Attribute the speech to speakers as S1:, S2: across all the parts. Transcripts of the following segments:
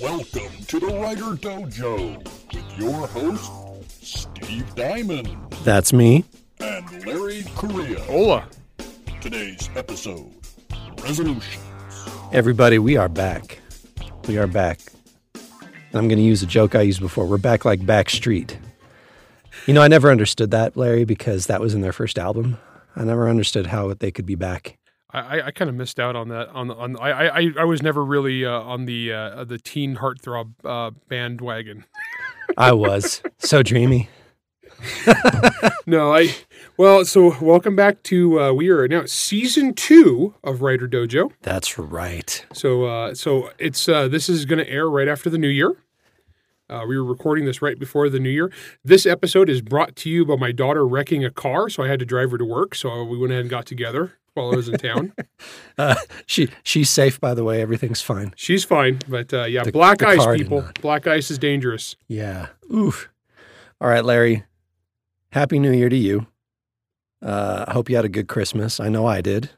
S1: Welcome to the Writer Dojo with your host, Steve Diamond
S2: That's me.
S1: and Larry Correia.
S3: Hola.
S1: Today's episode Resolutions.
S2: Everybody, we are back. We are back. And I'm going to use a joke I used before. We're back like Backstreet. You know, I never understood that, Larry, because that was in their first album. I never understood how they could be back.
S3: I, I, kind of missed out on that. On the on I I, I was never really uh, on the uh, the teen heartthrob uh, bandwagon.
S2: I was so dreamy.
S3: No, I well, so welcome back to uh, we are now season two of Writer Dojo.
S2: That's right.
S3: So uh, so it's uh, this is going to air right after the new year. Uh, we were recording this right before the new year. This episode is brought to you by my daughter wrecking a car, so I had to drive her to work. So we went ahead and got together while I was in town.
S2: Uh, she she's safe, by the way. Everything's fine.
S3: She's fine, but uh, yeah,
S2: The-
S3: black
S2: the
S3: ice, people. Black ice is dangerous.
S2: Yeah. Oof. All right, Larry. Happy New Year to you. Uh, I hope you had a good Christmas. I know I did.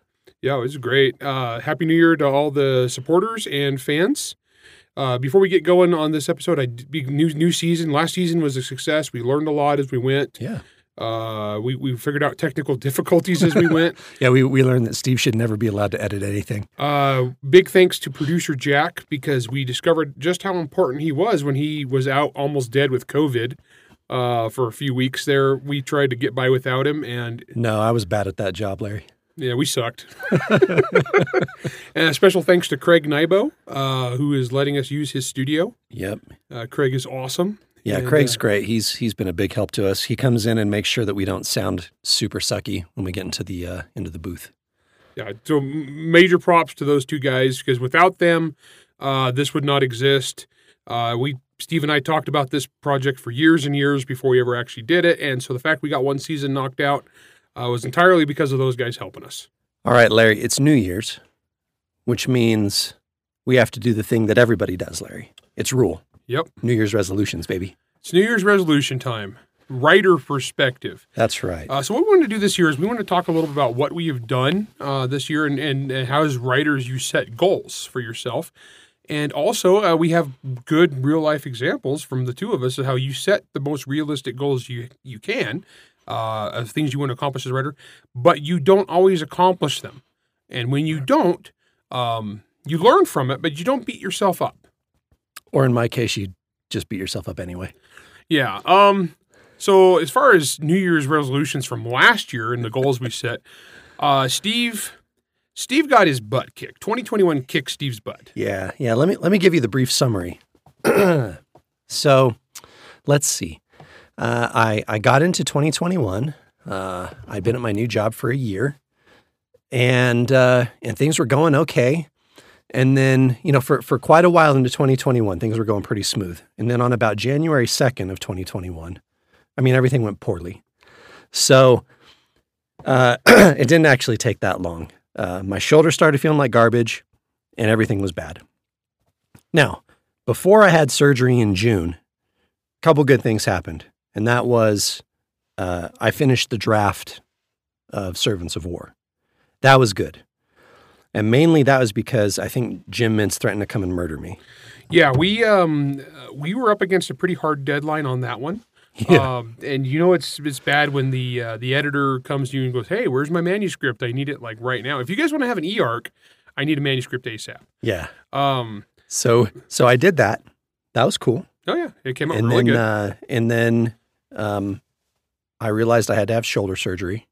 S3: Yeah, it was great. Uh, Happy New Year to all the supporters and fans. Uh, before we get going on this episode, I new new season. Last season was a success. We learned a lot as we went.
S2: Yeah.
S3: Uh, we we figured out technical difficulties as we went.
S2: Yeah, we, we learned that Steve should never be allowed to edit anything.
S3: Uh, big thanks to producer Jack because we discovered just how important he was when he was out almost dead with COVID. Uh, for a few weeks there, we tried to get by without him, and
S2: No, I was bad at that job, Larry.
S3: Yeah, we sucked. and a special thanks to Craig Nybo, uh, who is letting us use his studio.
S2: Yep.
S3: Uh, Craig is awesome.
S2: Yeah,
S3: And,
S2: Craig's
S3: uh,
S2: great. He's he's been a big help to us. He comes in and makes sure that we don't sound super sucky when we get into the uh, into the booth.
S3: Yeah, so major props to those two guys because without them, uh, this would not exist. Uh, we Steve and I talked about this project for years and years before we ever actually did it, and so the fact we got one season knocked out uh, was entirely because of those guys helping us.
S2: All right, Larry. It's New Year's, which means we have to do the thing that everybody does, Larry. It's rule.
S3: Yep,
S2: New Year's resolutions, baby.
S3: it's New Year's resolution time. Writer perspective.
S2: That's right.
S3: Uh, so what we want to do this year is we want to talk a little bit about what we have done uh, this year and, and, and how as writers you set goals for yourself. And also uh, we have good real life examples from the two of us of how you set the most realistic goals you, you can uh, of things you want to accomplish as a writer, but you don't always accomplish them. And when you don't, um, you learn from it, but you don't beat yourself up.
S2: Or in my case, you just beat yourself up anyway.
S3: Yeah. Um. So as far as New Year's resolutions from last year and the goals we set, uh, Steve, Steve got his butt kicked. 2021 kicked Steve's butt.
S2: Yeah, yeah. Let me let me give you the brief summary. so, let's see. Uh, I I got into 2021. Uh, I'd been at my new job for a year, and uh, and things were going okay. And then you know for for quite a while into 2021, things were going pretty smooth. And then on about January 2nd of 2021, I mean everything went poorly. So uh, it didn't actually take that long. Uh, my shoulder started feeling like garbage and everything was bad. Now, before I had surgery in June, a couple good things happened, and that was uh, I finished the draft of Servants of War. That was good, and mainly that was because I think Jim Minz threatened to come and murder me.
S3: Yeah, we um we were up against a pretty hard deadline on that one. Um, and you know it's it's bad when the uh, the editor comes to you and goes, "Hey, where's my manuscript? I need it like right now. If you guys want to have an e arc, I need a manuscript ASAP."
S2: yeah.
S3: Um.
S2: So so I did that. That was cool.
S3: Oh yeah, it came out
S2: and
S3: really
S2: then
S3: good.
S2: uh, and then um, I realized I had to have shoulder surgery,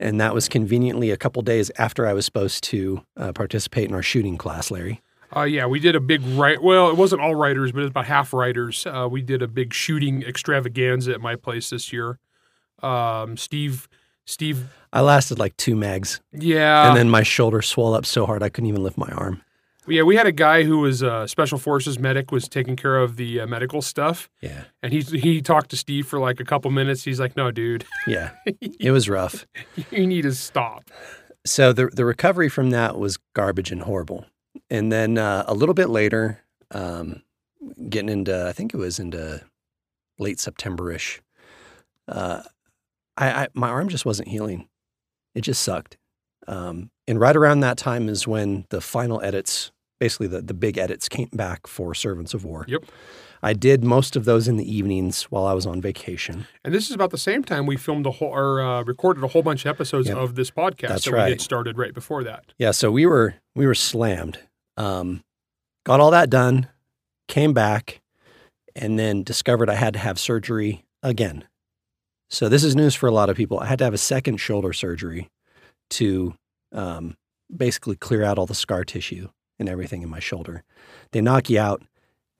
S2: and that was conveniently a couple days after I was supposed to uh, participate in our shooting class, Larry.
S3: Uh, yeah, we did a big right. Well, it wasn't all writers, but it was about half writers. Uh, we did a big shooting extravaganza at my place this year. Um, Steve, Steve,
S2: I lasted like two mags,
S3: yeah,
S2: and then my shoulder swelled up so hard I couldn't even lift my arm.
S3: Yeah, we had a guy who was a special forces medic, was taking care of the uh, medical stuff,
S2: Yeah,
S3: and he he talked to Steve for like a couple minutes. He's like, "No, dude,
S2: yeah, it was rough.
S3: you need to stop."
S2: So the the recovery from that was garbage and horrible. And then uh, a little bit later, um, getting into I think it was into late September ish. Uh, I, I my arm just wasn't healing. It just sucked. Um, and right around that time is when the final edits basically the the big edits came back for Servants of War.
S3: Yep.
S2: I did most of those in the evenings while I was on vacation.
S3: And this is about the same time we filmed a whole or uh, recorded a whole bunch of episodes
S2: Yep.
S3: of this podcast
S2: That's
S3: that we
S2: right.
S3: had started right before that.
S2: Yeah, so we were we were slammed. Um, got all that done, came back, and then discovered I had to have surgery again. So this is news for a lot of people. I had to have a second shoulder surgery to um, basically clear out all the scar tissue and everything in my shoulder. They knock you out.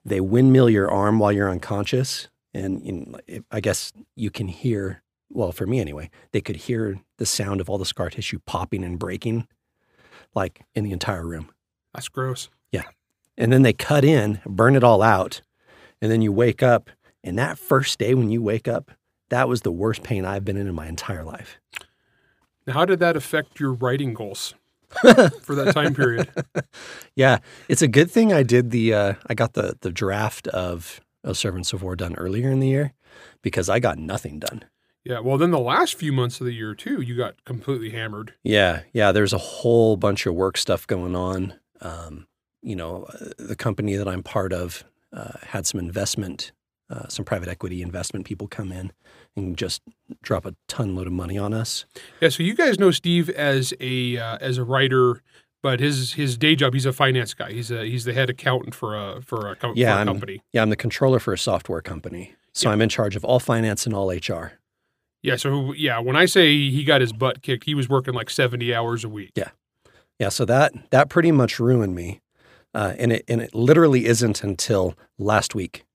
S2: They windmill your arm while you're unconscious, and it- I guess you can hear. Well, for me anyway, they could hear the sound of all the scar tissue popping and breaking like in the entire room.
S3: That's gross. Yeah.
S2: And then they cut in, burn it all out, and then you wake up. And that first day when you wake up, that was the worst pain I've been in in my entire life.
S3: Now, how did that affect your writing goals for that time period?
S2: Yeah, it's a good thing I did the uh, I got the the draft of, of Servants of War done earlier in the year because I got nothing done.
S3: Yeah. Well, then the last few months of the year too, you got completely hammered.
S2: Yeah, yeah. There's a whole bunch of work stuff going on. Um, you know, uh, the company that I'm part of uh, had some investment, uh, some private equity investment people come in and just drop a ton load of money on us.
S3: Yeah. So you guys know Steve as a uh, as a writer, but his his day job, he's a finance guy. He's a he's the head accountant for a for a, com-
S2: Yeah,
S3: for a company.
S2: Yeah, I'm the controller for a software company, so I'm in charge of all finance and all HR.
S3: Yeah. So yeah, when I say he got his butt kicked, he was working like seventy hours a week.
S2: Yeah. Yeah, so that that pretty much ruined me, uh, and it and it literally isn't until last week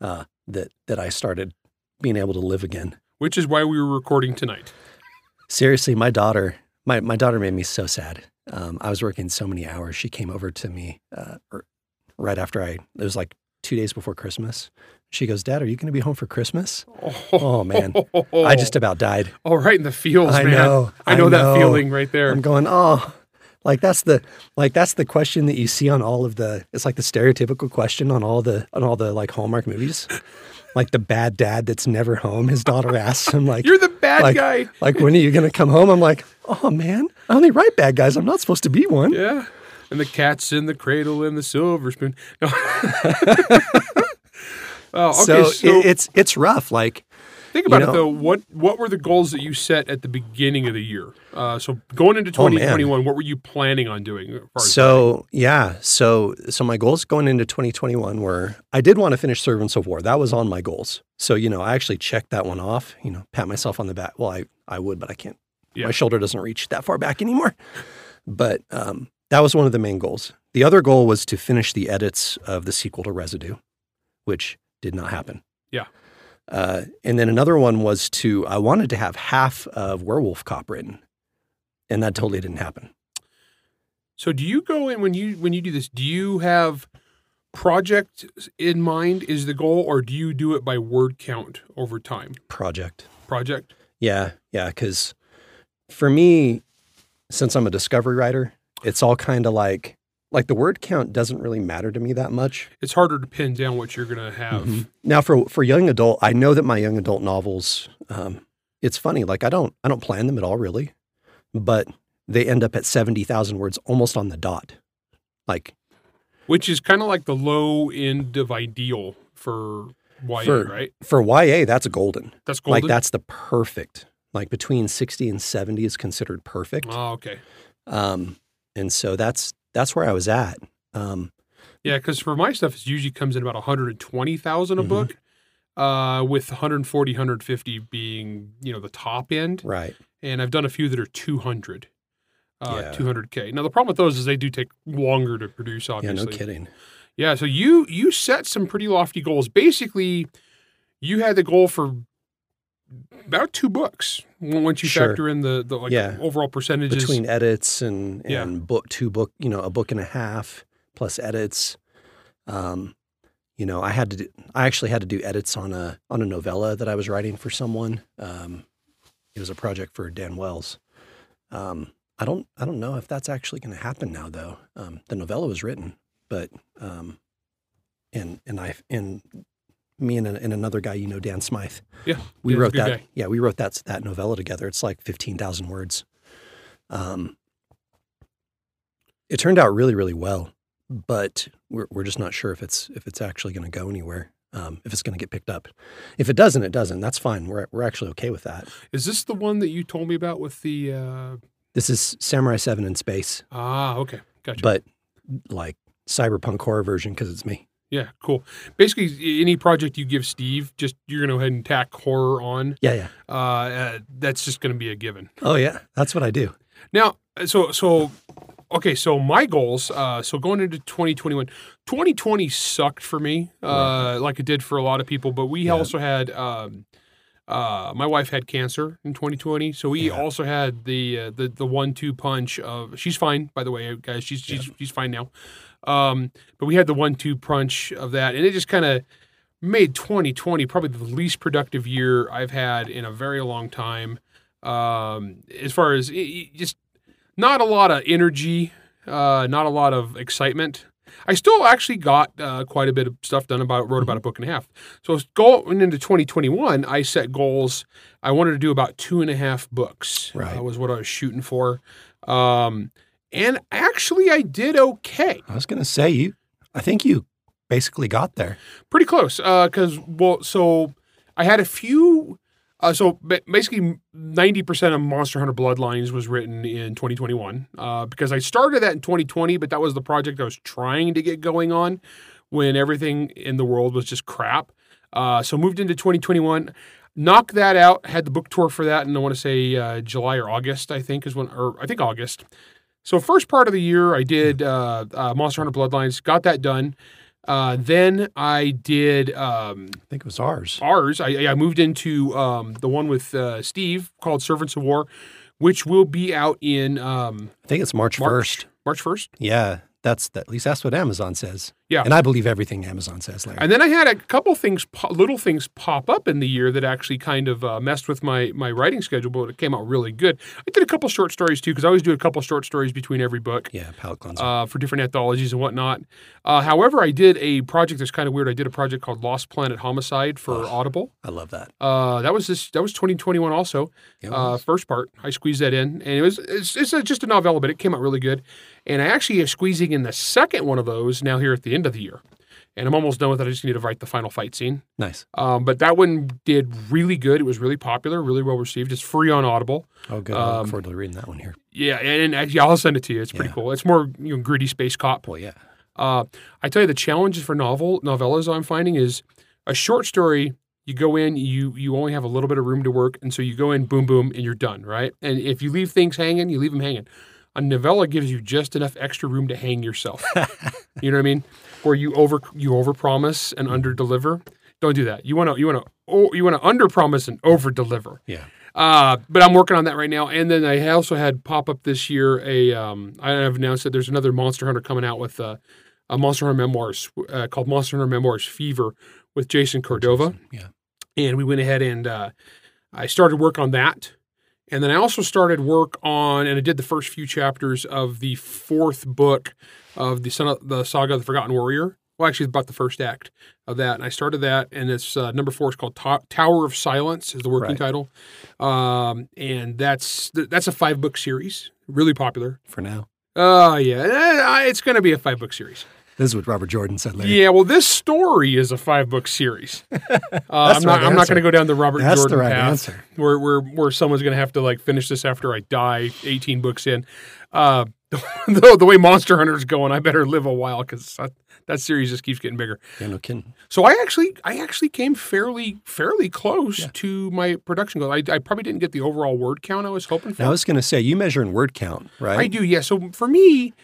S2: uh, that that I started being able to live again.
S3: Which is why we were recording tonight.
S2: Seriously, my daughter, my, my daughter made me so sad. Um, I was working so many hours. She came over to me uh, right after I, it was like two days before Christmas. She goes, Dad, are you going to be home for Christmas? Oh, man. I just about died.
S3: oh right in the feels,
S2: I
S3: man.
S2: know,
S3: I know
S2: I
S3: that feeling right there.
S2: I'm going, oh, like that's the like that's the question that you see on all of the. It's like the stereotypical question on all the on all the like Hallmark movies, like the bad dad that's never home. His daughter asks him like,
S3: You're the bad
S2: like,
S3: guy.
S2: like when are you gonna come home? I'm like, oh man, I only write bad guys. I'm not supposed to be one.
S3: Yeah. And the cat's in the cradle and the silver spoon. No. oh, okay.
S2: so,
S3: So,
S2: it, it's it's rough. Like
S3: think about
S2: you
S3: it though. What what were the goals that you set at the beginning of the year? Uh, so going into
S2: Oh,
S3: 2021, what were you planning on doing?
S2: so yeah. So so my goals going into 2021 were I did want to finish Servants of War. That was on my goals. So you know I actually checked that one off. You know, pat myself on the back. Well, I I would, but I can't.
S3: Yeah.
S2: My shoulder doesn't reach that far back anymore. But um, that was one of the main goals. The other goal was to finish the edits of the sequel to Residue, which did not happen.
S3: Yeah.
S2: Uh, and then another one was to I wanted to have half of Werewolf Cop written, and that totally didn't happen.
S3: So do you go in when you when you do this? Do you have project in mind is the goal, or do you do it by word count over time?
S2: Project.
S3: Project.
S2: Yeah, yeah. Because for me, since I'm a discovery writer, it's all kind of like like the word count doesn't really matter to me that much.
S3: It's harder to pin down what you're gonna have.
S2: Mhm. Now, for for young adult, I know that my young adult novels. Um, it's funny, like I don't I don't plan them at all, really, but they end up at seventy thousand words almost on the dot. Like
S3: which is kind of like the low end of ideal for YA,
S2: For-
S3: right?
S2: for YA, that's golden.
S3: That's golden.
S2: Like that's the perfect. Like between sixty and seventy is considered perfect.
S3: Oh, okay.
S2: Um, and so that's that's where I was at. Um,
S3: Yeah, because for my stuff, it usually comes in about 120,000 a
S2: Mhm.
S3: book, uh, with 140, 150 being, you know, the top end.
S2: right.
S3: And I've done a few that are 200, uh,
S2: Yeah.
S3: 200K. Now, the problem with those is they do take longer to produce, obviously.
S2: Yeah, no kidding.
S3: Yeah, so you you set some pretty lofty goals. Basically, you had the goal for about two books once you
S2: Sure.
S3: factor in the, the like
S2: Yeah.
S3: overall percentages.
S2: Between edits and
S3: Yeah.
S2: book two book, you know, a book and a half plus edits. Um, you know, I had to do, I actually had to do edits on a on a novella that I was writing for someone. Um, it was a project for Dan Wells. Um, I don't I don't know if that's actually going to happen now though. Um, the novella was written, but um, and and I and me and, and another guy, you know, Dan Smythe.
S3: Yeah,
S2: we wrote that.
S3: guy.
S2: Yeah, we wrote that that novella together. It's like fifteen thousand words. Um, it turned out really really well. but we're we're just not sure if it's if it's actually going to go anywhere. Um, if it's going to get picked up. If it doesn't, it doesn't. That's fine. We're we're actually okay with that.
S3: Is this the one that you told me about with the? Uh...
S2: This is Samurai Seven in space,
S3: Ah, okay, gotcha.
S2: but like cyberpunk horror version because it's me.
S3: Yeah, cool. Basically, any project you give Steve, just you're gonna go ahead and tack horror on.
S2: Yeah, yeah.
S3: Uh, uh that's just gonna be a given.
S2: Oh yeah, that's what I do.
S3: Now, so so okay, so my goals. Uh, so going into 2021, 2020 sucked for me, uh, like it did for a lot of people. But we
S2: Yeah.
S3: also had. Um, uh, my wife had cancer in 2020, so we
S2: Yeah.
S3: also had the uh, the the one two punch of. She's fine, by the way, guys. She's she's she's fine now. Um, but we had the one two punch of that, and it just kind of made 2020 probably the least productive year I've had in a very long time. Um, as far as it, it just not a lot of energy, uh, not a lot of excitement. I still actually got uh, quite a bit of stuff done about wrote about a book and a half. So going into 2021, I set goals. I wanted to do about two and a half books.
S2: Right.
S3: uh, was what I was shooting for. Um, and actually, I did okay.
S2: I was going to say you. I think you basically got there.
S3: pretty close because well so i had a few uh, so basically 90% of monster hunter bloodlines was written in 2021 uh, because i started that in 2020 but that was the project i was trying to get going on when everything in the world was just crap uh, so moved into 2021 knocked that out had the book tour for that and i want to say uh, july or august i think is when or i think august so first part of the year i did uh, uh, monster hunter bloodlines got that done uh, then I did um,
S2: I think it was ours.
S3: ours. I, I moved into um, the one with uh, Steve called Servants of War, which will be out in um,
S2: I think it's March first.
S3: March 1st.
S2: Yeah, that's at least that's what Amazon says.
S3: Yeah.
S2: and I believe everything Amazon says, Larry.
S3: And then I had a couple things, little things pop up in the year that actually kind of uh, messed with my my writing schedule, but it came out really good. I did a couple short stories too, because I always do a couple short stories between every book.
S2: yeah, palate cleanser.
S3: uh, for different anthologies and whatnot. Uh, however, I did a project that's kind of weird. I did a project called Lost Planet Homicide for Audible.
S2: I love that.
S3: Uh, that was this. That was 2021 also. Uh,
S2: was.
S3: first part, I squeezed that in, and it was it's, it's a, just a novella, but it came out really good. And I actually am squeezing in the second one of those now here at the end of the year, and I'm almost done with it. I just need to write the final fight scene.
S2: nice.
S3: Um, but that one did really good. It was really popular, really well received. It's free on Audible.
S2: Oh, good. I
S3: Um,
S2: look forward to reading that one here.
S3: Yeah, and, and actually, I'll send it to you. It's pretty
S2: Yeah.
S3: cool. It's more you know gritty space cop.
S2: Well, yeah.
S3: Uh, I tell you, the challenges for novel novellas I'm finding is a short story. You go in, you you only have a little bit of room to work, and so you go in, boom, boom, and you're done, right? And if you leave things hanging, you leave them hanging. A novella gives you just enough extra room to hang yourself. you know what I mean? Where you over you overpromise and underdeliver. Don't do that. You want to you want to oh, you want to underpromise and overdeliver.
S2: Yeah.
S3: Uh, but I'm working on that right now. And then I also had pop up this year a um, I have announced that there's another Monster Hunter coming out with uh, a Monster Hunter Memoirs uh, called Monster Hunter Memoirs Fever with Jason Cordova.
S2: Yeah.
S3: And we went ahead and uh, I started work on that. And then I also started work on, and I did the first few chapters of the fourth book of the son of, the saga of the Forgotten Warrior. Well, actually, it's about the first act of that, and I started that, and it's uh, number four is called Ta- Tower of Silence, is the working
S2: Right.
S3: title, um, and that's that's a five book series, really popular.
S2: For now,
S3: Oh yeah, Eh, it's going to be a five book series.
S2: this is what Robert Jordan said. Larry.
S3: Yeah, well, this story is a five book series. Uh, I'm not.
S2: right
S3: I'm not going to go down the Robert
S2: That's
S3: Jordan
S2: the right
S3: path,
S2: answer.
S3: where where where someone's going to have to like finish this after I die, 18 books in. Uh, the, the way Monster Hunter's going, I better live a while because that, series just keeps getting bigger.
S2: Yeah, no kidding.
S3: So I actually, I actually came fairly, fairly close
S2: Yeah.
S3: to my production goal. I, I probably didn't get the overall word count I was hoping for.
S2: Now, I was going to say you measure in word count, right?
S3: I do, yeah. So for me,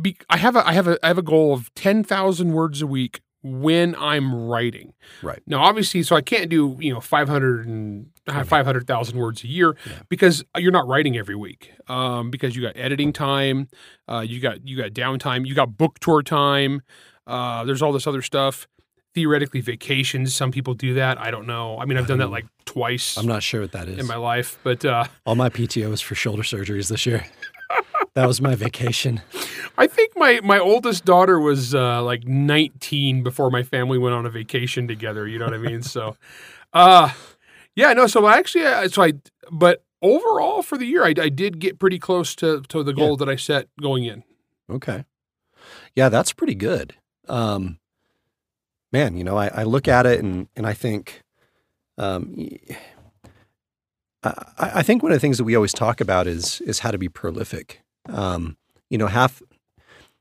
S3: be, I have a I have a I have a goal of ten thousand words a week when I'm writing.
S2: Right.
S3: Now, obviously, so I can't do you know five hundred and hundred thousand words a year
S2: Yeah.
S3: because you're not writing every week. Um, because you got editing time, uh, you got you got downtime, you got book tour time. Uh, there's all this other stuff. Theoretically, vacations. Some people do that. I don't know. I mean, I've done that like twice
S2: I'm not sure what that is.
S3: in my life, but uh,
S2: All my PTO is for shoulder surgeries this year. that was my vacation.
S3: I think my my oldest daughter was uh, like 19 before my family went on a vacation together. You know what I mean? So, uh, yeah, no. So I actually, uh, so I, but overall for the year, I, I did get pretty close to to the goal that I set going in.
S2: Okay. Yeah, that's pretty good. Um, man, you know, I, I look at it and and I think, um, I, I think one of the things that we always talk about is is how to be prolific. Um, you know, half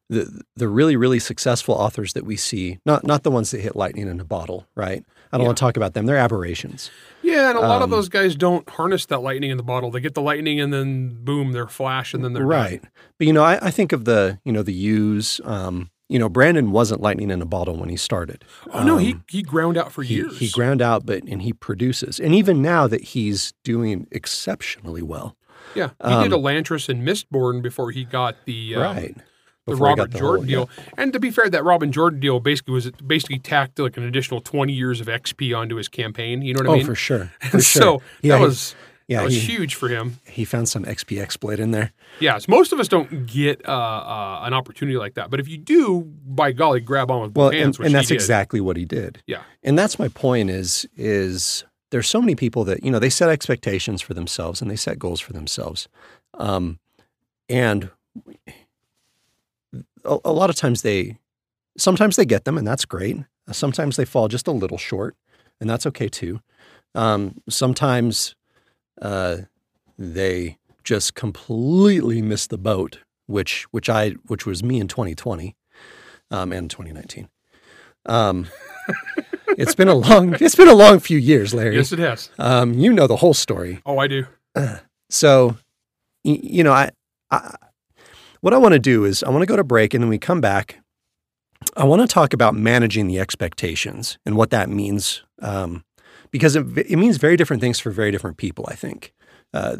S2: the the really really successful authors that we see, not not the ones that hit lightning in a bottle, right? I don't
S3: Yeah.
S2: want to talk about them; they're aberrations.
S3: Yeah, and a lot of
S2: Um,
S3: those guys don't harness that lightning in the bottle. They get the lightning and then boom, they're flash and then they're done.
S2: right. But you know, I, I think of the you know the use Um, you know, Brandon wasn't lightning in a bottle when he started.
S3: Oh no, he
S2: Um,
S3: he ground out for
S2: he,
S3: years.
S2: he ground out, but and he produces, and even now that he's doing exceptionally well,
S3: yeah, he did
S2: um,
S3: Elantris and Mistborn before he got the um,
S2: right?
S3: The
S2: Before
S3: Robert
S2: the
S3: Jordan
S2: whole-
S3: deal. And to be fair, that Robert Jordan deal basically was basically tacked like an additional twenty years of XP onto his campaign. You know what
S2: Oh,
S3: I mean?
S2: Oh, for sure. For sure.
S3: so
S2: yeah,
S3: that was
S2: yeah,
S3: that was
S2: he,
S3: huge for him.
S2: he found some XP exploit in there.
S3: Yes, most of us don't get uh, uh, an opportunity like that, but if you do, by golly, grab on with both
S2: Well,
S3: hands.
S2: and, and that's exactly what he did.
S3: Yeah.
S2: And that's my point is is there's so many people that, you know, they set expectations for themselves and they set goals for themselves. Um, and a, a lot of times they sometimes they get them and that's great. Sometimes they fall just a little short and that's okay too. Um, sometimes uh, they just completely miss the boat, which which I which was me in 2020 um, and 2019. Um, it's been a long it's been a long few years, Larry.
S3: Yes, it has.
S2: Um, you know the whole story.
S3: Oh, I do.
S2: So, y- you know, I, I what I want to do is I want to go to break and then we come back. I want to talk about managing the expectations and what that means, um, because it, it means very different things for very different people. I think uh,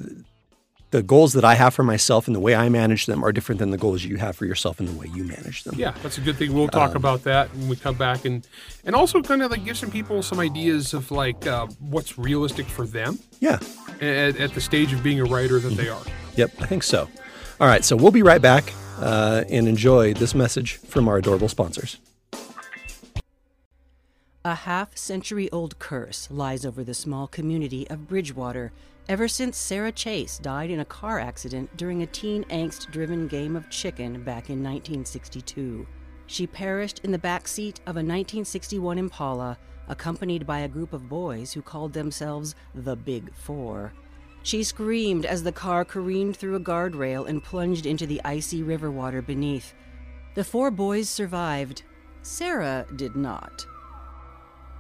S2: the goals that I have for myself and the way I manage them are different than the goals you have for yourself and the way you manage them.
S3: Yeah, that's a good thing. We'll talk about that when we come back, and and also kind of like give some people some ideas of like uh, what's realistic for them
S2: Yeah.
S3: at, at the stage of being a writer that they are.
S2: Yep, I think so. All right, so we'll be right back uh, and enjoy this message from our adorable sponsors.
S4: A half century old curse lies over the small community of Bridgewater ever since Sarah Chase died in a car accident during a teen angst driven game of chicken back in 1962. She perished in the back seat of a 1961 Impala, accompanied by a group of boys who called themselves the Big Four. She screamed as the car careened through a guardrail and plunged into the icy river water beneath. The four boys survived. Sarah did not.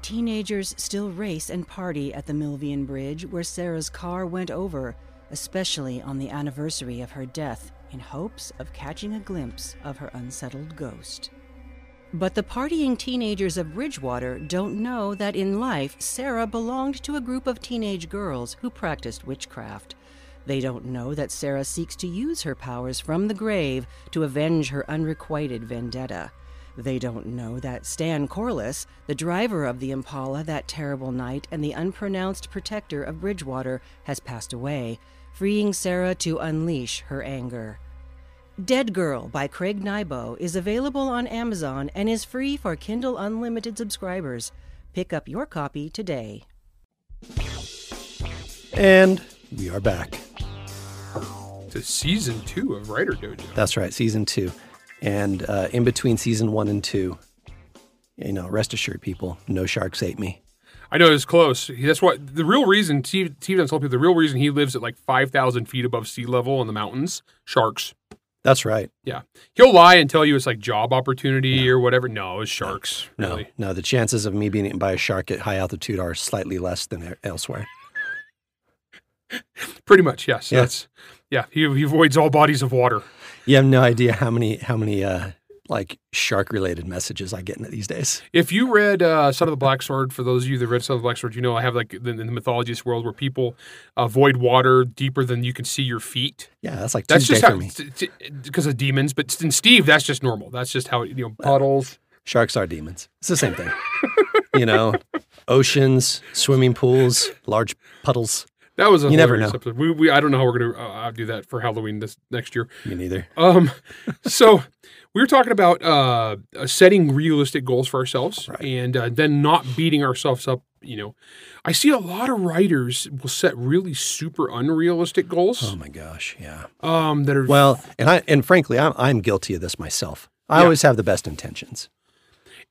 S4: Teenagers still race and party at the Milvian Bridge where Sarah's car went over, especially on the anniversary of her death, in hopes of catching a glimpse of her unsettled ghost. But the partying teenagers of Bridgewater don't know that in life Sarah belonged to a group of teenage girls who practiced witchcraft. They don't know that Sarah seeks to use her powers from the grave to avenge her unrequited vendetta. They don't know that Stan Corliss, the driver of the Impala that terrible night and the unpronounced protector of Bridgewater, has passed away, freeing Sarah to unleash her anger. Dead Girl by Craig Nybo is available on Amazon and is free for Kindle Unlimited subscribers. Pick up your copy today.
S2: And we are back.
S3: To season two of Writer Dojo.
S2: That's right, season two. And uh, in between season one and two, you know, rest assured, people, no sharks ate me.
S3: I know it was close. That's what the real reason. Steve, Steve doesn't people the real reason he lives at like five thousand feet above sea level in the mountains. Sharks.
S2: That's right.
S3: Yeah, he'll lie and tell you it's like job opportunity or whatever. No, it's sharks.
S2: No,
S3: Really.
S2: no, the chances of me being eaten by a shark at high altitude are slightly less than elsewhere.
S3: Pretty much, yes.
S2: Yeah.
S3: That's yeah. He, he avoids all bodies of water.
S2: You have no idea how many, how many, uh, like shark related messages I get in these days.
S3: If you read uh, Son of the Black Sword, for those of you that read Son of the Black Sword, you know I have like in the mythologist world where people avoid water deeper than you can see your feet.
S2: Yeah, that's like
S3: That's
S2: Tuesday
S3: just
S2: for
S3: how because of demons. But in Steve, that's just normal. That's just how you know puddles.
S2: Sharks are demons. It's the same thing. you know, oceans, swimming pools, large puddles.
S3: That was a
S2: You never know.
S3: episode. We, we I don't know how we're gonna uh, do that for Halloween this next year.
S2: Me neither.
S3: Um, so we were talking about uh, uh, setting realistic goals for ourselves
S2: Right.
S3: and uh, then not beating ourselves up. You know, I see a lot of writers will set really super unrealistic goals
S2: Oh my gosh. Yeah.
S3: um, that are
S2: Well, and I and frankly, I'm I'm guilty of this myself. I
S3: Yeah.
S2: always have the best intentions.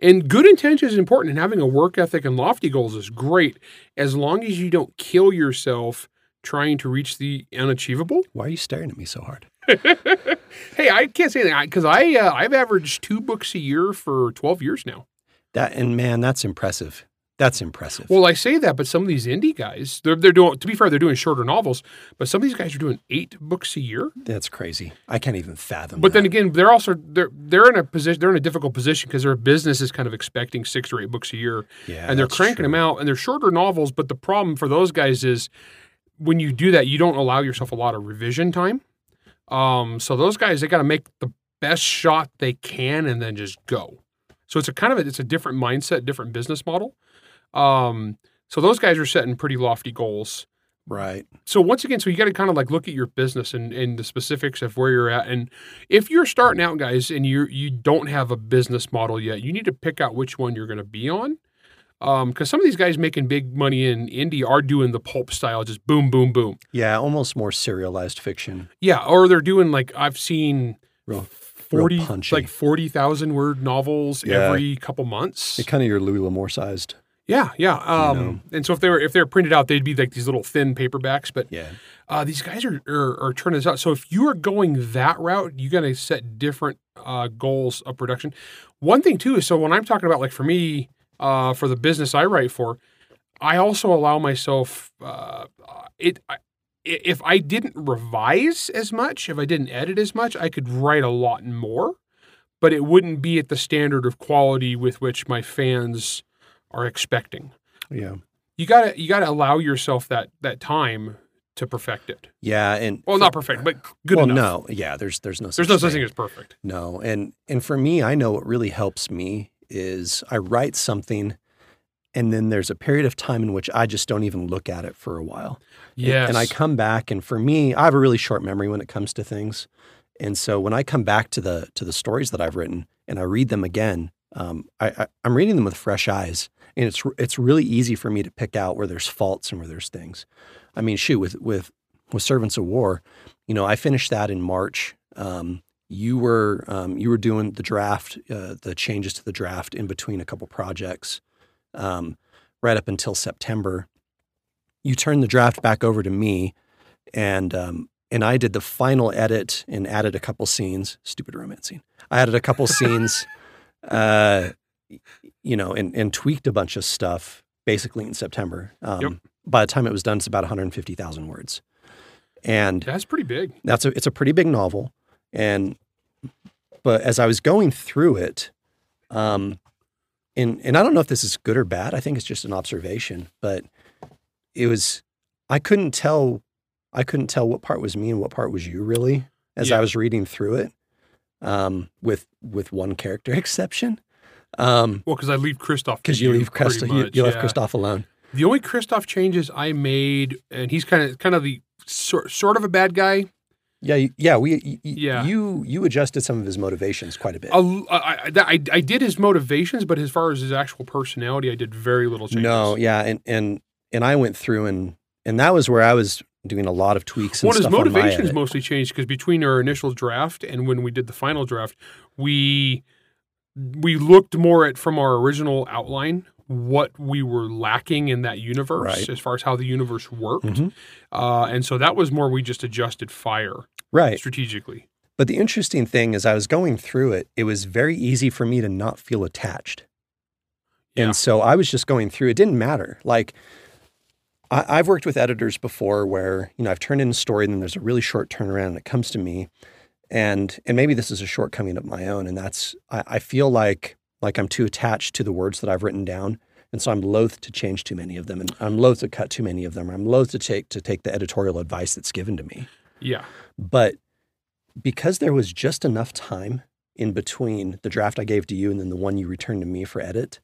S3: And good intention is important, and having a work ethic and lofty goals is great as long as you don't kill yourself trying to reach the unachievable.
S2: Why are you staring at me so hard?
S3: Hey, I can't say anything because I uh, I've averaged two books a year for twelve years now.
S2: That and man, that's impressive. That's impressive.
S3: Well, I say that, but some of these indie guys, they're they're doing. To be fair, they're doing shorter novels, but some of these guys are doing eight books a year.
S2: that's crazy. I can't even fathom.
S3: But then again, they're also they're they're in a position they're in a difficult position because their business is kind of expecting six or eight books a year,
S2: yeah,
S3: and they're cranking
S2: true.
S3: them out, and they're shorter novels. But the problem for those guys is when you do that, you don't allow yourself a lot of revision time. Um, so those guys they got to make the best shot they can and then just go. So it's a kind of a, it's a different mindset, different business model. Um, so those guys are setting pretty lofty goals
S2: Right.
S3: so once again, so you got to kind of like look at your business and, and the specifics of where you're at. And if you're starting out, guys, and you you don't have a business model yet, you need to pick out which one you're going to be on. Um, because some of these guys making big money in indie are doing the pulp style, just boom, boom, boom.
S2: Yeah, almost more serialized fiction.
S3: Yeah, or they're doing like I've seen
S2: Real,
S3: forty
S2: punchy.
S3: like forty thousand word novels
S2: Yeah.
S3: every couple months.
S2: It kind of your Louis L'Amour sized.
S3: Yeah, yeah. Um,
S2: know.
S3: and so if they were if they're printed out, they'd be like these little thin paperbacks. But
S2: Yeah.
S3: uh, these guys are, are are turning this out. So if you are going that route, you got to set different uh, goals of production. One thing too is so when I'm talking about like for me uh, for the business I write for, I also allow myself uh, it. I, if I didn't revise as much, if I didn't edit as much, I could write a lot more, but it wouldn't be at the standard of quality with which my fans are expecting.
S2: Yeah.
S3: You gotta you gotta allow yourself that that time to perfect it.
S2: Yeah. And
S3: Well, not perfect, but good
S2: well,
S3: enough.
S2: no. Yeah. There's there's no such
S3: There's no such thing as perfect.
S2: No, and and for me, I know what really helps me is I write something, and then there's a period of time in which I just don't even look at it for a while. And- and I come back, and for me, I have a really short memory when it comes to things, and so when I come back to the to the stories that I've written and I read them again, um, I, I I'm reading them with fresh eyes, and it's it's really easy for me to pick out where there's faults and where there's things. I mean, shoot, with with with Servants of War, you know, I finished that in March. Um, you were um, you were doing the draft, uh, the changes to the draft in between a couple projects, um, right up until September. You turned the draft back over to me, and um, and I did the final edit and added a couple scenes. Stupid romance scene. I added a couple scenes, uh, you know, and and tweaked a bunch of stuff basically in September. Um,
S3: Yep.
S2: By the time it was done, it's about 150,000 words, and
S3: That's pretty big.
S2: that's a it's a pretty big novel and but as i was going through it um and and i don't know if this is good or bad i think it's just an observation but it was i couldn't tell i couldn't tell what part was me and what part was you really as
S3: Yeah.
S2: i was reading through it um with with one character exception um
S3: Well, because I leave Christoph
S2: because you leave Christoph, you, you left
S3: yeah.
S2: Christoph alone.
S3: The only Christoph changes I made, and he's kind of kind of the sort sort of a bad guy.
S2: Yeah, yeah, we, y-
S3: Yeah.
S2: you, you adjusted some of his motivations quite a bit.
S3: I, I- I- I did his motivations, but as far as his actual personality, I did very little changes.
S2: No, yeah, and and and I went through and and that was where I was doing a lot of tweaks and
S3: Well, his
S2: stuff on my
S3: motivations mostly changed because between our initial draft and when we did the final draft, we we looked more at from our original outline what we were lacking in that universe
S2: Right.
S3: as far as how the universe worked,
S2: Mhm.
S3: uh, and so that was more we just adjusted fire
S2: right.
S3: strategically.
S2: But the interesting thing is, I was going through it. It was very easy for me to not feel attached,
S3: Yeah.
S2: and so I was just going through. It didn't matter. Like I, I've worked with editors before, where you know I've turned in a story, and then there's a really short turnaround, and it comes to me, and and maybe this is a shortcoming of my own, and that's I, I feel like like I'm too attached to the words that I've written down. And so I'm loath to change too many of them, and I'm loath to cut too many of them. I'm loath to take to take the editorial advice that's given to me.
S3: Yeah,
S2: But because there was just enough time in between the draft I gave to you and then the one you returned to me for edit,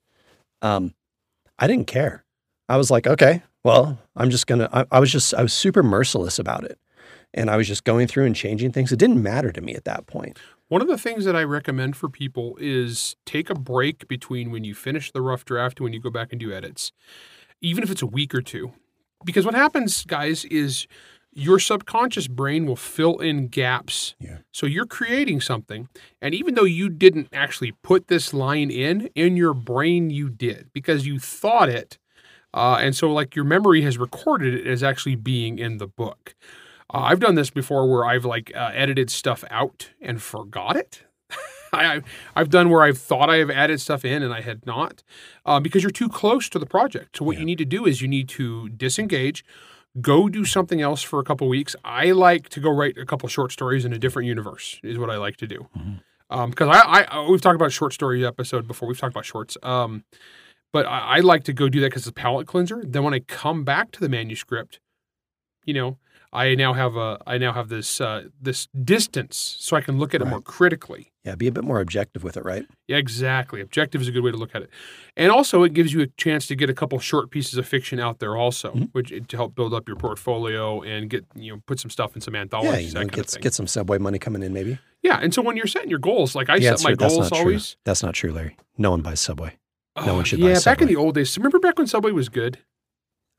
S2: um, I didn't care. I was like, okay, well, I'm just gonna. I, I was just I was super merciless about it, and I was just going through and changing things. It didn't matter to me at that point.
S3: One of the things that I recommend for people is take a break between when you finish the rough draft and when you go back and do edits, even if it's a week or two. Because what happens, guys, is your subconscious brain will fill in gaps.
S2: Yeah.
S3: So you're creating something, and even though you didn't actually put this line in, in your brain you did because you thought it, uh, and so like your memory has recorded it as actually being in the book. Uh, I've done this before where I've like uh, edited stuff out and forgot it. I, I've done where I've thought I have added stuff in and I had not, uh, because you're too close to the project. So what you need to do is you need to disengage, go do something else for a couple weeks. I like to go write a couple short stories in a different universe. Is what I like to do. Because I, I, we've talked about short story episode before. We've talked about shorts. Um, but I, I like to go do that because it's a palate cleanser. Then when I come back to the manuscript, you know, I now have a I now have this uh, this distance, so I can look at it more critically.
S2: Yeah, be a bit more objective with it, right?
S3: Yeah, exactly. Objective is a good way to look at it, and also it gives you a chance to get a couple short pieces of fiction out there, also,
S2: Mm-hmm.
S3: which to help build up your portfolio and get you know put some stuff in some anthologies,
S2: yeah, you know, get get some subway money coming in, maybe.
S3: yeah, and so when you're setting your goals, like I
S2: yeah,
S3: set my
S2: that's
S3: goals
S2: not
S3: always.
S2: true. That's not true, Larry. No one buys Subway. No one should buy
S3: yeah, back in the old days. Remember back when Subway was good?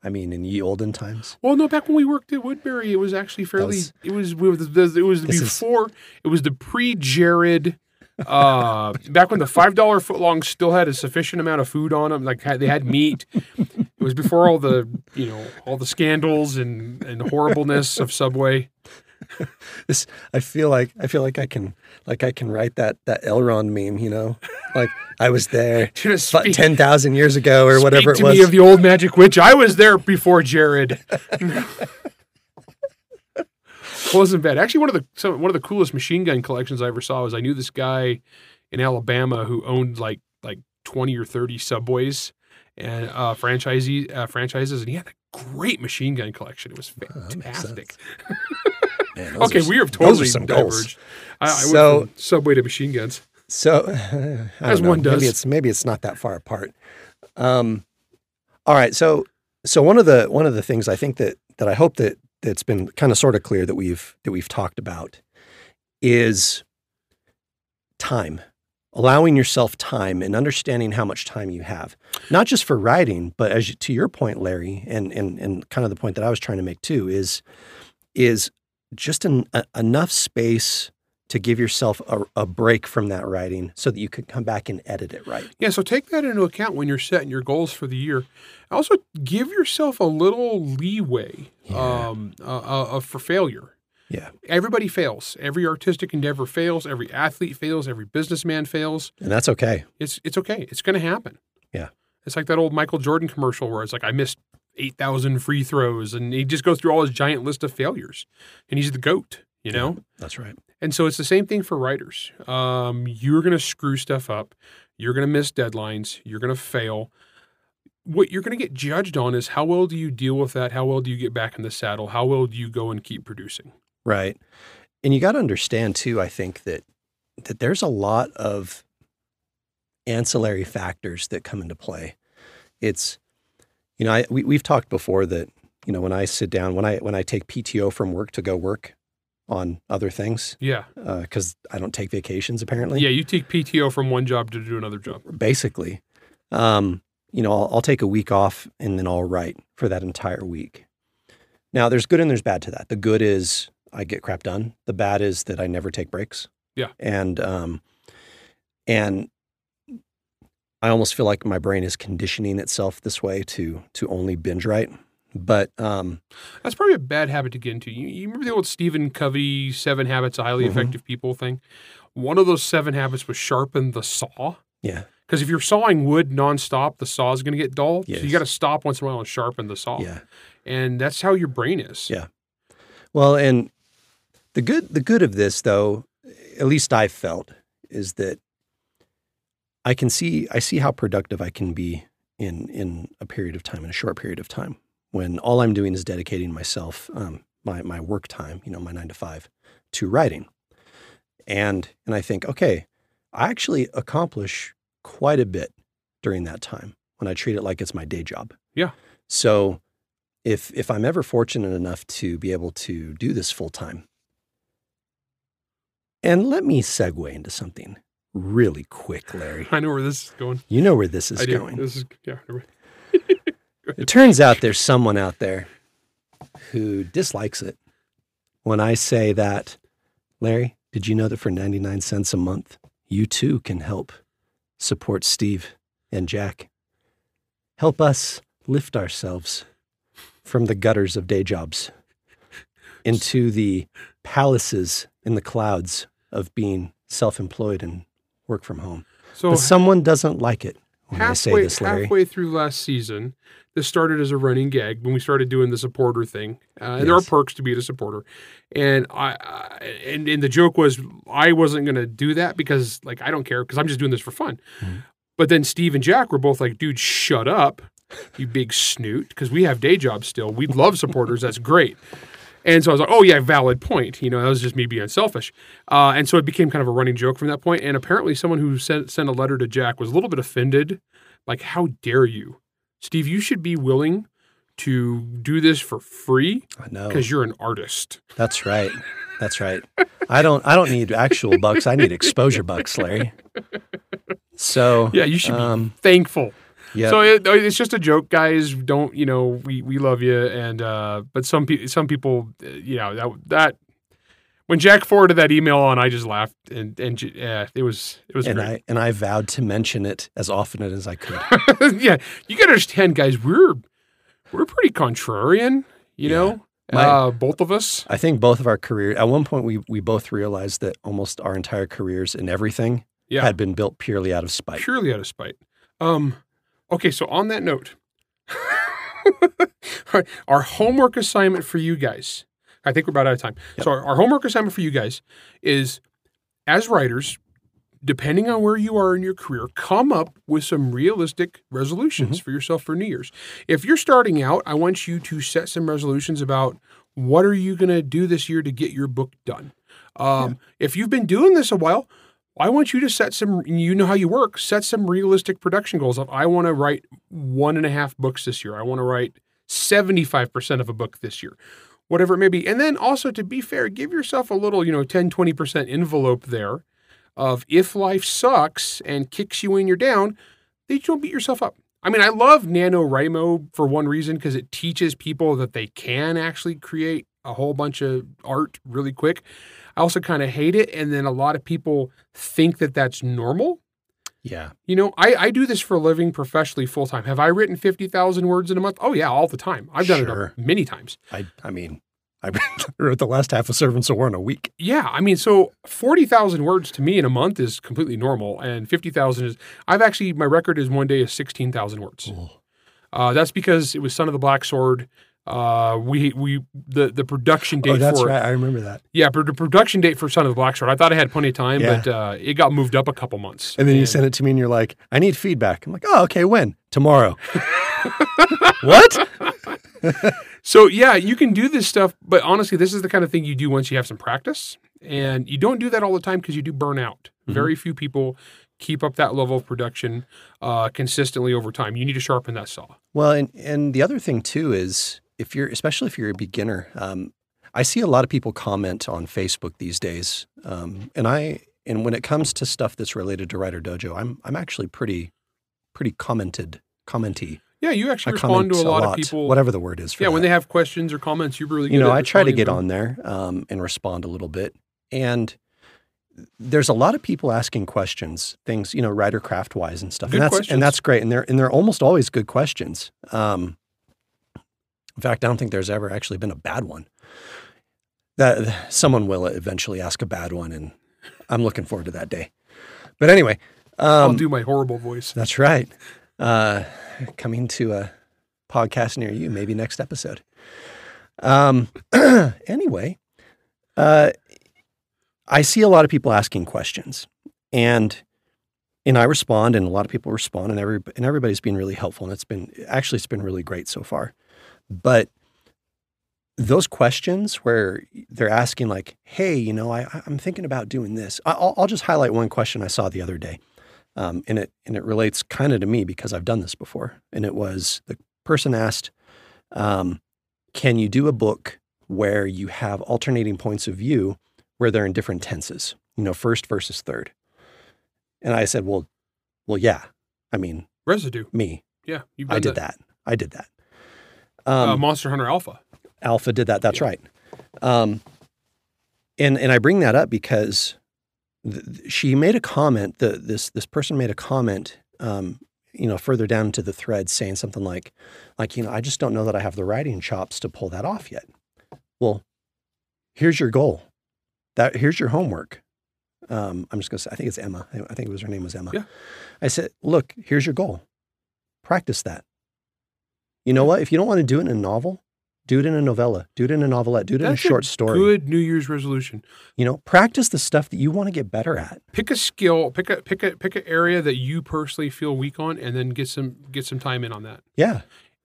S2: I mean, in ye olden times.
S3: Well, no, back when we worked at Woodbury, it was actually fairly.
S2: was-
S3: it was it was it was
S2: This is-
S3: before. It was the pre-Jared. Uh, back when the five dollar footlongs still had a sufficient amount of food on them, like they had meat. It was before all the you know all the scandals and and horribleness of Subway.
S2: This I feel like I feel like I can like I can write that that Elrond meme, you know, like I was there
S3: speak-
S2: ten thousand years ago or whatever it
S3: to
S2: was.
S3: of the old magic witch. I was there before Jared. Wasn't bad. Actually, one of the some, one of the coolest machine gun collections I ever saw was I knew this guy in Alabama who owned like like twenty or thirty subways and uh, franchisee uh, franchises, and he had a great machine gun collection. It was
S2: Oh,
S3: fantastic.
S2: Man,
S3: Okay,
S2: are-
S3: we have
S2: those
S3: totally
S2: are some goals.
S3: diverged. I, I
S2: So-
S3: subway to machine guns.
S2: So, I
S3: As
S2: know.
S3: one does.
S2: Maybe it's maybe it's not that far apart. Um, all right. So, so one of the one of the things I think that that I hope that that's been kind of sort of clear that we've that we've talked about is time, allowing yourself time and understanding how much time you have, not just for writing, but as you, to your point, Larry, and and and kind of the point that I was trying to make too is is just an, a, enough space to give yourself a, a break from that writing so that you can come back and edit it right.
S3: Yeah, so take that into account when you're setting your goals for the year. Also, give yourself a little leeway
S2: Yeah.
S3: um, uh, uh, for failure.
S2: Yeah.
S3: Everybody fails. Every artistic endeavor fails. Every athlete fails. Every businessman fails.
S2: And that's okay.
S3: It's it's okay. It's going to happen.
S2: Yeah.
S3: It's like that old Michael Jordan commercial where it's like I missed eight thousand free throws, and he just goes through all his giant list of failures, and he's the goat. You know.
S2: That's right.
S3: And so it's the same thing for writers. Um, you're going to screw stuff up. You're going to miss deadlines. You're going to fail. What you're going to get judged on is how well do you deal with that? How well do you get back in the saddle? How well do you go and keep producing?
S2: Right. And you got to understand too, I think that that there's a lot of ancillary factors that come into play. It's you know, I we, we've talked before that, you know, when I sit down, when I when I take PTO from work to go work on other things,
S3: Yeah.
S2: because I don't take vacations apparently.
S3: Yeah. You take PTO from one job to do another job.
S2: basically. Um, you know, I'll, I'll take a week off and then I'll write for that entire week. Now, there's good and there's bad to that. The good is I get crap done. The bad is that I never take breaks.
S3: Yeah.
S2: And um, and I almost feel like my brain is conditioning itself this way to to only binge write. But um,
S3: That's probably a bad habit to get into. You, you remember the old Stephen Covey seven habits of highly
S2: Mhm.
S3: effective people thing? One of those seven habits was sharpen the saw.
S2: yeah,
S3: Because if you're sawing wood nonstop, the saw is going to get dull. So you got to stop once in a while and sharpen the saw.
S2: yeah.
S3: And that's how your brain is.
S2: Yeah. Well, and the good the good of this though, at least I felt, is that I can see I see how productive I can be in in a period of time, in a short period of time, when all I'm doing is dedicating myself, um, my my work time, you know, my nine to five, to writing. And and I think, okay, I actually accomplish quite a bit during that time when I treat it like it's my day job.
S3: Yeah.
S2: So if if I'm ever fortunate enough to be able to do this full time, and let me segue into something really quick, Larry.
S3: I know where this is going.
S2: You know where this is
S3: I do.
S2: going.
S3: This is yeah.
S2: It turns out there's someone out there who dislikes it when I say that, Larry, did you know that for 99 cents a month, you too can help support Steve and Jack? Help us lift ourselves from the gutters of day jobs into the palaces in the clouds of being self employed and work from home.
S3: So
S2: but someone doesn't like it when I say this, Larry.
S3: halfway through last season, this started as a running gag when we started doing the supporter thing. Uh, and There are perks to being a supporter, and I, I and and the joke was I wasn't going to do that because like I don't care because I'm just doing this for fun.
S2: Mm-hmm.
S3: But then Steve and Jack were both like, "Dude, shut up, you big snoot," because we have day jobs still. We love supporters. That's great. And so I was like, oh, yeah, valid point. You know, that was just me being selfish. Uh, and so it became kind of a running joke from that point. And apparently, someone who sent, sent a letter to Jack was a little bit offended. Like, how dare you? Steve, you should be willing to do this for free
S2: I know.
S3: because you're an artist.
S2: That's right. That's right. I don't I don't need actual bucks. I need exposure bucks, Larry. So
S3: Yeah, you should be
S2: um
S3: thankful.
S2: Yeah.
S3: So it, it's just a joke, guys. Don't you know? We we love you, and uh, but some people some people, uh, you know that that when Jack forwarded that email on, I just laughed, and and yeah, it was it was
S2: and
S3: great.
S2: I and I vowed to mention it as often as I could.
S3: yeah, you gotta understand, guys. We're we're pretty contrarian, you know.
S2: My-
S3: uh, both of us.
S2: I think both of our career at one point we we both realized that almost our entire careers in everything
S3: Yeah.
S2: had been built purely out of spite.
S3: purely out of spite. Um, okay, so on that note, our- our homework assignment for you guys, I think we're about out of time. So our, our homework assignment for you guys is, as writers, depending on where you are in your career, come up with some realistic resolutions for yourself for New Year's. If you're starting out, I want you to set some resolutions about what are you going to do this year to get your book done. Um, If you've been doing this a while, I want you to set some, you know how you work, set some realistic production goals of I want to write one and a half books this year. I want to write 75% of a book this year, whatever it may be. And then also, to be fair, give yourself a little, you know, 10, 20% envelope there of if life sucks and kicks you when you're down, that you don't beat yourself up. I mean, I love NaNoWriMo for one reason because it teaches people that they can actually create a whole bunch of art really quick. I also kind of hate it. And then a lot of people think that that's normal.
S2: Yeah.
S3: You know, I, I do this for a living professionally full time. Have I written 50,000 words in a month? Oh, yeah, all the time. I've done
S2: Sure.
S3: it many times.
S2: I I mean I wrote the last half of Servants of War in a week.
S3: Yeah, I mean, so 40,000 words to me in a month is completely normal. And 50,000 is, I've actually, my record is one day is 16,000 words. Uh, that's because it was Son of the Black Sword. Uh, we, we, the, the production date
S2: Oh, that's
S3: for
S2: right. I remember that.
S3: Yeah, but the production date for Son of the Black Sword, I thought I had plenty of time,
S2: Yeah.
S3: but uh, it got moved up a couple months.
S2: And then you sent it to me and you're like, I need feedback. I'm like, oh, okay, when? Tomorrow. what?
S3: So yeah, you can do this stuff, but honestly, this is the kind of thing you do once you have some practice, and you don't do that all the time because you do burn out. Very few people keep up that level of production uh, consistently over time. You need to sharpen that saw.
S2: Well, and and the other thing too is if you're, especially if you're a beginner, um, I see a lot of people comment on Facebook these days, um, and I and when it comes to stuff that's related to Writer Dojo, I'm I'm actually pretty pretty commented commenty.
S3: Yeah, you actually
S2: I
S3: respond
S2: comment
S3: to a lot, of people.
S2: whatever the word is. For
S3: yeah, when they have questions or comments, you're really
S2: you know, I try to get
S3: them.
S2: on there um, and respond a little bit. And there's a lot of people asking questions, things you know, writer craft wise and stuff,
S3: Good
S2: and that's
S3: questions.
S2: and that's great. And they're and they're almost always good questions. Um, in fact, I don't think there's ever actually been a bad one. That someone will eventually ask a bad one, and I'm looking forward to that day. But anyway,
S3: I'll
S2: um,
S3: do my horrible voice.
S2: that's right. Uh, coming to a podcast near you, maybe next episode. Um, anyway, uh, I see a lot of people asking questions, and and I respond, and a lot of people respond, and every and everybody's been really helpful, and it's been actually it's been really great so far. But those questions where they're asking like, "Hey, you know, I, I'm thinking about doing this." I'll, I'll just highlight one question I saw the other day um, and it and it relates kind of to me because I've done this before. And it was the person asked, um, "Can you do a book where you have alternating points of view where they're in different tenses? You know, first versus third? And I said, "Well, well, yeah. I mean,
S3: Residue.
S2: me,
S3: Yeah, you've
S2: I did that. I did that. Um,
S3: uh, Monster Hunter Alpha.
S2: Alpha did that. That's
S3: Yeah.
S2: right. Um, and and I bring that up because th- she made a comment. The this this person made a comment. Um, you know, further down into the thread, saying something like, like you know, I just don't know that I have the writing chops to pull that off yet. Well, here's your goal. That here's your homework. Um, I'm just gonna say, I think it's Emma. I I think it was her name was Emma.
S3: Yeah.
S2: I said, look, here's your goal. Practice that. You know what? If you don't want to do it in a novel, do it in a novella. Do it in a novelette. Do it in a
S3: That's
S2: short story.
S3: Good New Year's resolution.
S2: You know, practice the stuff that you want to get better at.
S3: Pick a skill, pick a pick a pick an area that you personally feel weak on, and then get some get some time in on that.
S2: Yeah.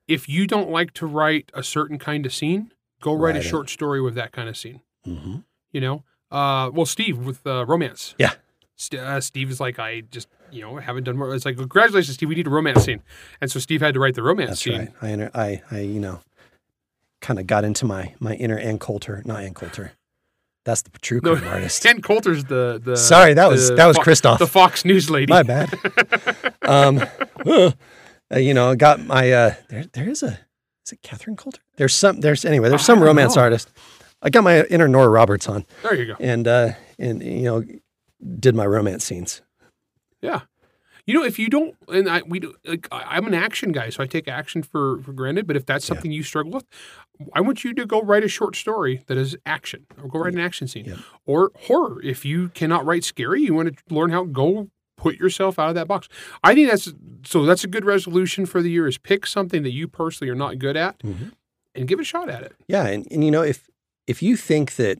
S3: If you don't like to write a certain kind of scene, go write,
S2: Write
S3: a
S2: it.
S3: short story with that kind of scene.
S2: hmm
S3: You know, uh, well, Steve with uh, romance.
S2: Yeah.
S3: St- uh, Steve is like, I just you know haven't done more. It's like, congratulations, Steve. We need a romance scene, and so Steve had to write the romance
S2: That's
S3: scene.
S2: right. I, inter- I, I, you know, kind of got into my my inner Ann Coulter, not Ann Coulter. That's the true
S3: No,
S2: artist.
S3: Ann Coulter's the the.
S2: Sorry, that was that was
S3: Fo-
S2: Christoph.
S3: the Fox News lady.
S2: My bad. um, uh, you know, got my uh, there. There is a is it Catherine Coulter? There's some. There's anyway. There's some romance
S3: know.
S2: artist. I got my inner Nora Roberts on,
S3: There you go.
S2: and uh, and you know, did my romance scenes.
S3: Yeah. You know, if you don't, and I we do, like I'm an action guy, so I take action for for granted. But if that's
S2: Yeah.
S3: something you struggle with, I want you to go write a short story that is action, or go write an action scene,
S2: Yeah.
S3: or horror. If you cannot write scary, you want to learn how go put yourself out of that box. I think that's so. That's a good resolution for the year: is pick something that you personally are not good at
S2: Mhm.
S3: and give a shot at it.
S2: Yeah, and, and you know, if if you think that,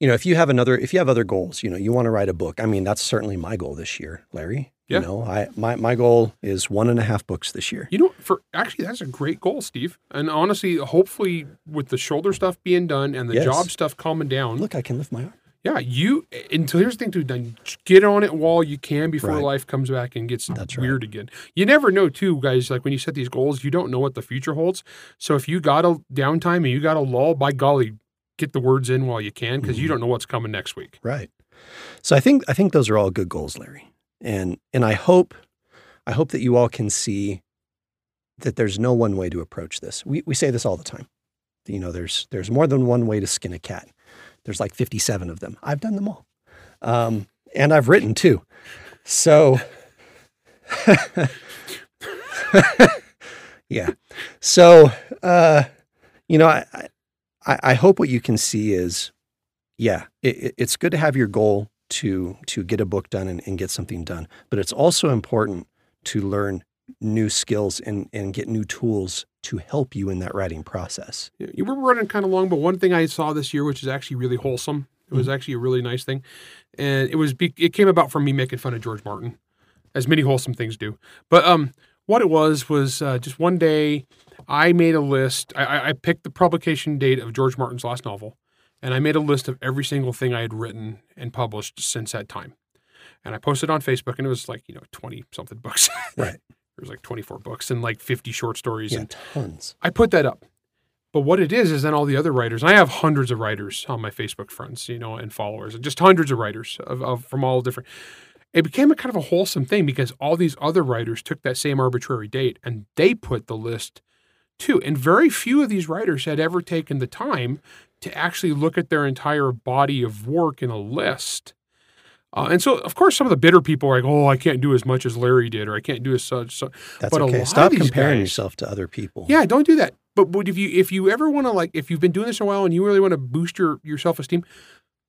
S2: you know, if you have another, if you have other goals, you know, you want to write a book. I mean, that's certainly my goal this year, Larry.
S3: Yeah.
S2: You know, I my my goal is one and a half books this year.
S3: You know, for actually, that's a great goal, Steve. And honestly, hopefully, with the shoulder stuff being done and the
S2: Yes.
S3: job stuff calming down,
S2: Look, I can lift my arm.
S3: Yeah, you. And so here's the thing, too. Then get on it while you can before
S2: Right.
S3: life comes back and gets
S2: That's right.
S3: weird again. You never know, too, guys. Like when you set these goals, you don't know what the future holds. So if you got a downtime and you got a lull, by golly, get the words in while you can because
S2: Mm-hmm.
S3: you don't know what's coming next week.
S2: Right. So I think I think those are all good goals, Larry. And and I hope I hope that you all can see that there's no one way to approach this. We we say this all the time. You know, there's there's more than one way to skin a cat. There's like 57 of them. I've done them all. Um, and I've written too. So yeah. So uh, you know, I, I I hope what you can see is yeah, it, it- it's good to have your goal to to get a book done and, and get something done, but it's also important to learn new skills and and get new tools to help you in that writing process.
S3: You were running kind of long, but one thing I saw this year, which is actually really wholesome, it
S2: Mm-hmm.
S3: was actually a really nice thing, and it was be- it came about from me making fun of George Martin, as many wholesome things do. But um, what it was was uh, just one day I made a list. I- I, picked the publication date of George Martin's last novel, and I made a list of every single thing I had written and published since that time. And I posted on Facebook, and it was like you know twenty something books.
S2: Right.
S3: There was like twenty four books and like fifty short stories
S2: Yeah,
S3: and
S2: tons.
S3: I put that up. But what it is is then all the other writers. I have hundreds of writers on my Facebook friends, you know, and followers, and just hundreds of writers of, of from all different. It became a kind of a wholesome thing because all these other writers took that same arbitrary date and they put the list too. And very few of these writers had ever taken the time to actually look at their entire body of work in a list. Uh, and so, of course, some of the bitter people are like, "Oh, I can't do as much as Larry did, or I can't do as such." So,
S2: That's
S3: But a lot
S2: okay. Stop comparing
S3: guys-
S2: yourself to other people.
S3: yeah, don't do that. But, but if you if you ever want to like if you've been doing this a while and you really want to boost your your self esteem,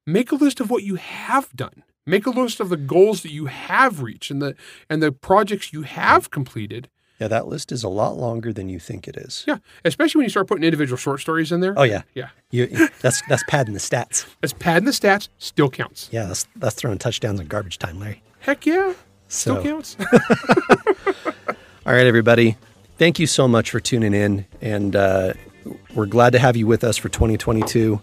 S3: make a list of what you have done. Make a list of the goals that you have reached and the and the projects you have completed.
S2: Yeah, that list is a lot longer than you think it is.
S3: Yeah, especially when you start putting individual short stories in there.
S2: Oh yeah.
S3: Yeah,
S2: You, that's that's padding the stats.
S3: that's padding the stats. Still counts.
S2: Yeah, that's that's throwing touchdowns in garbage time, Larry.
S3: Heck yeah, still counts.
S2: all right, everybody. Thank you so much for tuning in, and uh, we're glad to have you with us for 2022,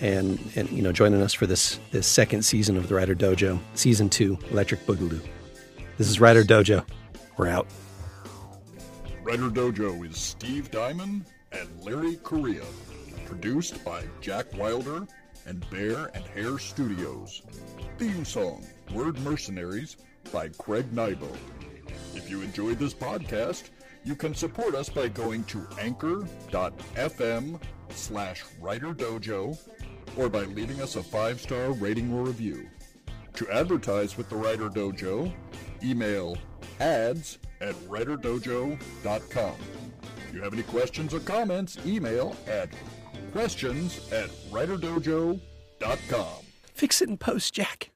S2: and and you know joining us for this this second season of the Writer Dojo, season two, Electric Boogaloo. This is Writer Dojo. We're out.
S1: Writer Dojo is Steve Diamond and Larry Correia. Produced by Jack Wilder and Bear and Hare Studios. Theme song, Word Mercenaries by Craig Nybo. If you enjoyed this podcast, you can support us by going to anchor.fm slash writer dojo or by leaving us a five-star rating or review. To advertise with the Writer Dojo, email ads at writerdojo.com. If you have any questions or comments, email at questions at writerdojo.com.
S2: Fix it in post, Jack.